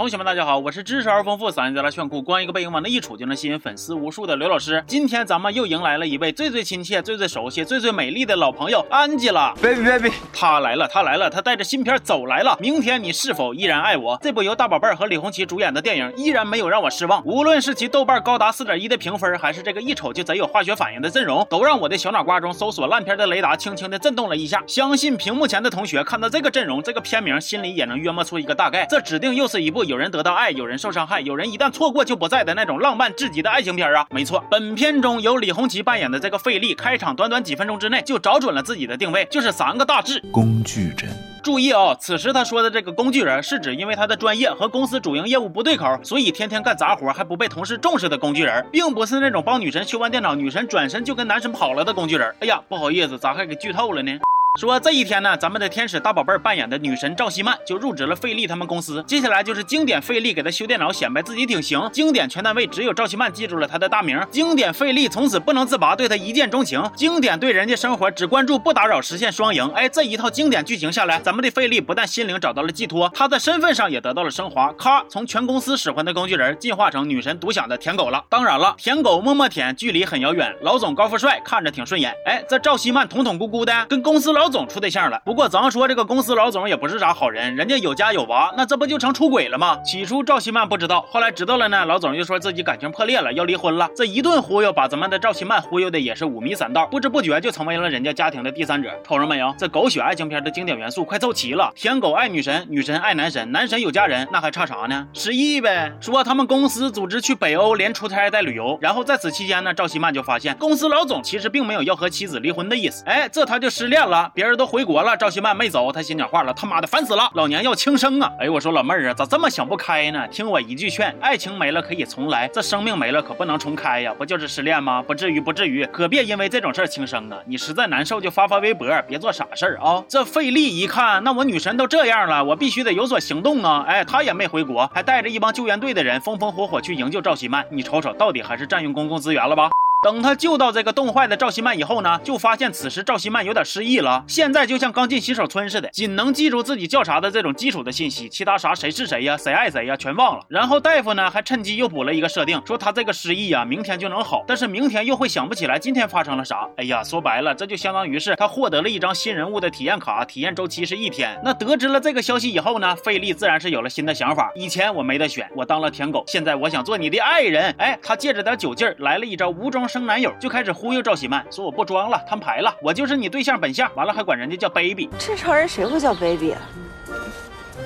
同学们，大家好，我是知识而丰富、嗓音贼拉炫酷、光一个背影往那一杵就能吸引粉丝无数的刘老师。今天咱们又迎来了一位最最亲切、最最熟悉、最最美丽的老朋友安吉拉。baby baby，她来了，她来了，她带着新片走来了。明天你是否依然爱我？这部由大宝贝儿和李红旗主演的电影依然没有让我失望。无论是其豆瓣高达四点一的评分，还是这个一瞅就贼有化学反应的阵容，都让我的小脑瓜中搜索烂片的雷达轻轻的震动了一下。相信屏幕前的同学看到这个阵容、这个片名，心里也能约摸出一个大概。这指定又是一部有人得到爱、有人受伤害、有人一旦错过就不在的那种浪漫至极的爱情片啊！没错，本片中由李红旗扮演的这个费力，开场短短几分钟之内就找准了自己的定位，就是三个大字。工具人，注意啊、此时他说的这个工具人，是指因为他的专业和公司主营业务不对口，所以天天干杂活还不被同事重视的工具人，并不是那种帮女神修完电脑，女神转身就跟男神跑了的工具人。哎呀，不好意思，咋还给剧透了呢？说这一天呢，咱们的天使大宝贝儿扮演的女神赵希曼就入职了费力他们公司。接下来就是经典费力给他修电脑，显摆自己挺行。经典全单位只有赵希曼记住了他的大名。经典费力从此不能自拔，对他一见钟情。经典对人家生活只关注不打扰，实现双赢。哎，这一套经典剧情下来，咱们的费力不但心灵找到了寄托，他在身份上也得到了升华。咔，从全公司使唤的工具人进化成女神独享的舔狗了。当然了，舔狗默默舔，距离很遥远。老总高富帅看着挺顺眼。哎，这赵希曼统统咕咕的跟公司老老总处对象了。不过咱说这个公司老总也不是啥好人，人家有家有娃，那这不就成出轨了吗？起初赵希曼不知道，后来知道了呢，老总又说自己感情破裂了，要离婚了。这一顿忽悠，把咱们的赵希曼忽悠的也是五迷三道，不知不觉就成为了人家家庭的第三者。瞅着没有，这狗血爱情片的经典元素快凑齐了：舔狗爱女神，女神爱男神，男神有家人，那还差啥呢？失忆呗。说他们公司组织去北欧，连出差带旅游，然后在此期间呢，赵希曼就发现公司老总其实并没有要和妻子离婚的意思。哎，这他就失恋了，别人都回国了。赵希曼没走，他心讲话了，他妈的烦死了，老娘要轻生啊！哎，我说老妹儿啊，咋这么想不开呢？听我一句劝，爱情没了可以重来，这生命没了可不能重开呀！不就是失恋吗？不至于，不至于，可别因为这种事儿轻生啊！你实在难受就发发微博，别做傻事儿啊！这费力一看，那我女神都这样了，我必须得有所行动啊！哎，他也没回国，还带着一帮救援队的人风风火火去营救赵希曼，你瞅瞅，到底还是占用公共资源了吧？等他救到这个冻坏的赵希曼以后呢，就发现此时赵希曼有点失忆了，现在就像刚进洗手村似的，仅能记住自己叫啥的这种基础的信息，其他啥谁是谁呀，谁爱谁呀，全忘了。然后大夫呢还趁机又补了一个设定，说他这个失忆呀，明天就能好，但是明天又会想不起来今天发生了啥。哎呀，说白了，这就相当于是他获得了一张新人物的体验卡，体验周期是一天。那得知了这个消息以后呢，费利自然是有了新的想法。以前我没得选，我当了舔狗，现在我想做你的爱人。哎，他借着点酒劲儿来了一招无中生男友，就开始忽悠赵喜曼，说我不装了，摊牌了，我就是你对象本相。完了还管人家叫 baby。正常人谁会叫 baby 啊？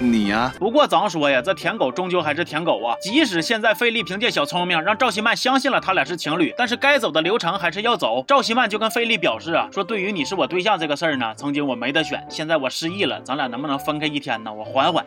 你呀、不过咱说呀，这舔狗终究还是舔狗啊。即使现在费力凭借小聪明让赵希曼相信了他俩是情侣，但是该走的流程还是要走。赵希曼就跟费力表示啊，说对于你是我对象这个事儿呢，曾经我没得选，现在我失忆了，咱俩能不能分开一天呢？我缓缓。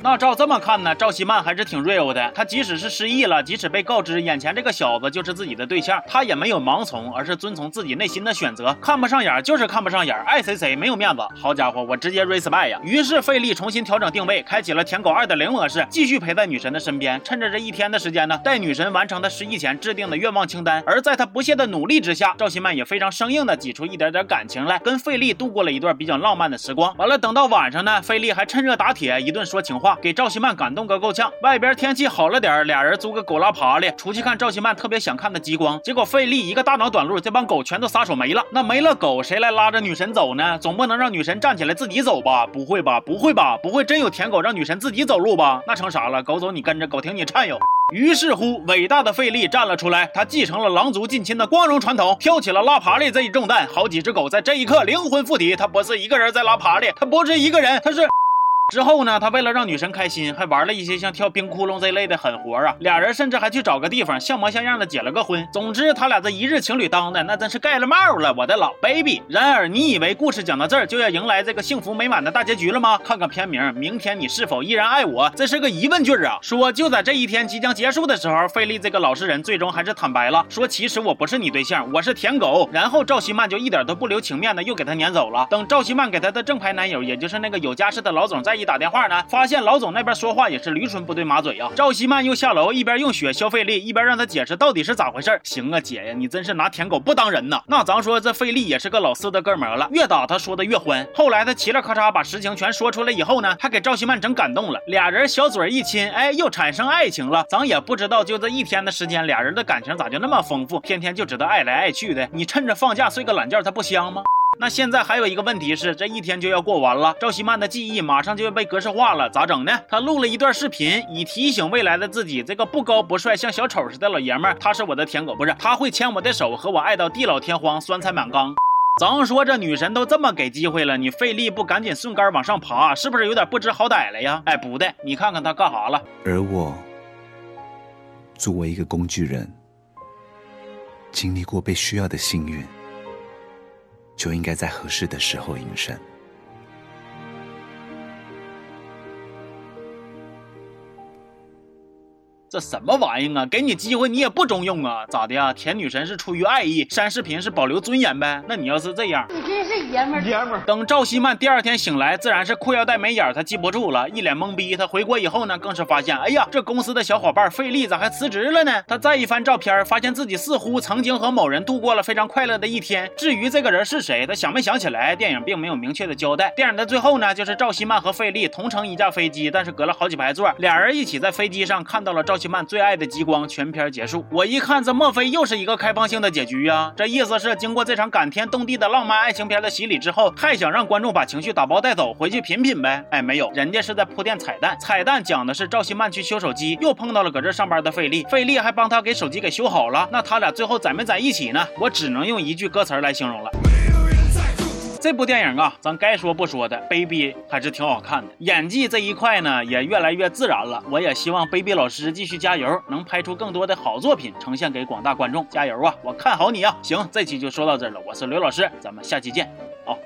那照这么看呢，赵希曼还是挺 real 的。他即使是失忆了，即使被告知眼前这个小子就是自己的对象，他也没有盲从，而是遵从自己内心的选择。看不上眼就是看不上眼，爱谁谁，没有面子。好家伙，我直接 respect 呀！于是费利重新调整定位，开启了舔狗二点零模式，继续陪在女神的身边。趁着这一天的时间呢，带女神完成她失忆前制定的愿望清单。而在他不懈的努力之下，赵希曼也非常生硬的挤出一点点感情来，跟费利度过了一段比较浪漫的时光。完了，等到晚上呢，费利还趁热打铁，一顿说情话，给赵希曼感动个够呛。外边天气好了点，俩人租个狗拉爬犁出去看赵希曼特别想看的极光。结果费力一个大脑短路，这帮狗全都撒手没了。那没了狗，谁来拉着女神走呢？总不能让女神站起来自己走吧？不会吧？不会吧？不会真有舔狗让女神自己走路吧？那成啥了？狗走你跟着，狗停你颤悠。于是乎，伟大的费力站了出来，他继承了狼族近亲的光荣传统，挑起了拉爬犁这一重担。好几只狗在这一刻灵魂附体，他不是一个人在拉爬犁，他不是一个人，他是。之后呢，他为了让女神开心，还玩了一些像跳冰窟窿这类的狠活啊。俩人甚至还去找个地方像模像样的结了个婚。总之，他俩这一日情侣当的那真是盖了帽了，我的老 baby。然而，你以为故事讲到这儿就要迎来这个幸福美满的大结局了吗？看看片名，明天你是否依然爱我？这是个疑问句啊。说就在这一天即将结束的时候，费利这个老实人最终还是坦白了，说其实我不是你对象，我是舔狗。然后赵希曼就一点都不留情面的又给他撵走了。等赵希曼给他的正牌男友，也就是那个有家室的老总在一一打电话呢，发现老总那边说话也是驴唇不对马嘴啊。赵希曼又下楼一边用血消费力，一边让他解释到底是咋回事。行啊，姐呀，你真是拿舔狗不当人呐。那咱说这费力也是个老四的哥们了，越打他说的越欢。后来他嘁哩咔嚓把实情全说出来以后呢，还给赵希曼整感动了，俩人小嘴一亲，哎，又产生爱情了。咱也不知道就这一天的时间，俩人的感情咋就那么丰富，天天就知道爱来爱去的。你趁着放假睡个懒觉，他不香吗？那现在还有一个问题是，这一天就要过完了，赵希曼的记忆马上就要被格式化了，咋整呢？他录了一段视频，以提醒未来的自己，这个不高不帅像小丑似的老爷们儿，他是我的舔狗，不是他会牵我的手，和我爱到地老天荒，酸菜满缸。咱说这女神都这么给机会了，你费力不赶紧顺杆往上爬，是不是有点不知好歹了呀？哎，不对，你看看他干啥了？而我作为一个工具人，经历过被需要的幸运。就应该在合适的时候隐身。这什么玩意儿啊！给你机会你也不中用啊？咋的呀？舔女神是出于爱意，删视频是保留尊严呗？那你要是这样，你真是爷们儿！爷们儿。等赵希曼第二天醒来，自然是裤腰带没眼儿，他记不住了，一脸懵逼。他回国以后呢，更是发现，哎呀，这公司的小伙伴费力咋还辞职了呢？他再一翻照片，发现自己似乎曾经和某人度过了非常快乐的一天。至于这个人是谁，他想没想起来，电影并没有明确的交代。电影的最后呢，就是赵希曼和费力同乘一架飞机，但是隔了好几排座，俩人一起在飞机上看到了赵希曼最爱的机。光全片结束，我一看，这莫非又是一个开放性的结局呀？这意思是经过这场感天动地的浪漫爱情片的洗礼之后，还想让观众把情绪打包带走，回去品品呗？哎，没有，人家是在铺垫彩蛋。彩蛋讲的是赵希曼去修手机，又碰到了搁这上班的费力，费力还帮他给手机给修好了。那他俩最后在没在一起呢？我只能用一句歌词来形容了。这部电影啊，咱该说不说的，baby 还是挺好看的。演技这一块呢，也越来越自然了。我也希望 baby 老师继续加油，能拍出更多的好作品，呈现给广大观众。加油啊！我看好你啊！行，这期就说到这儿了。我是刘老师，咱们下期见。好。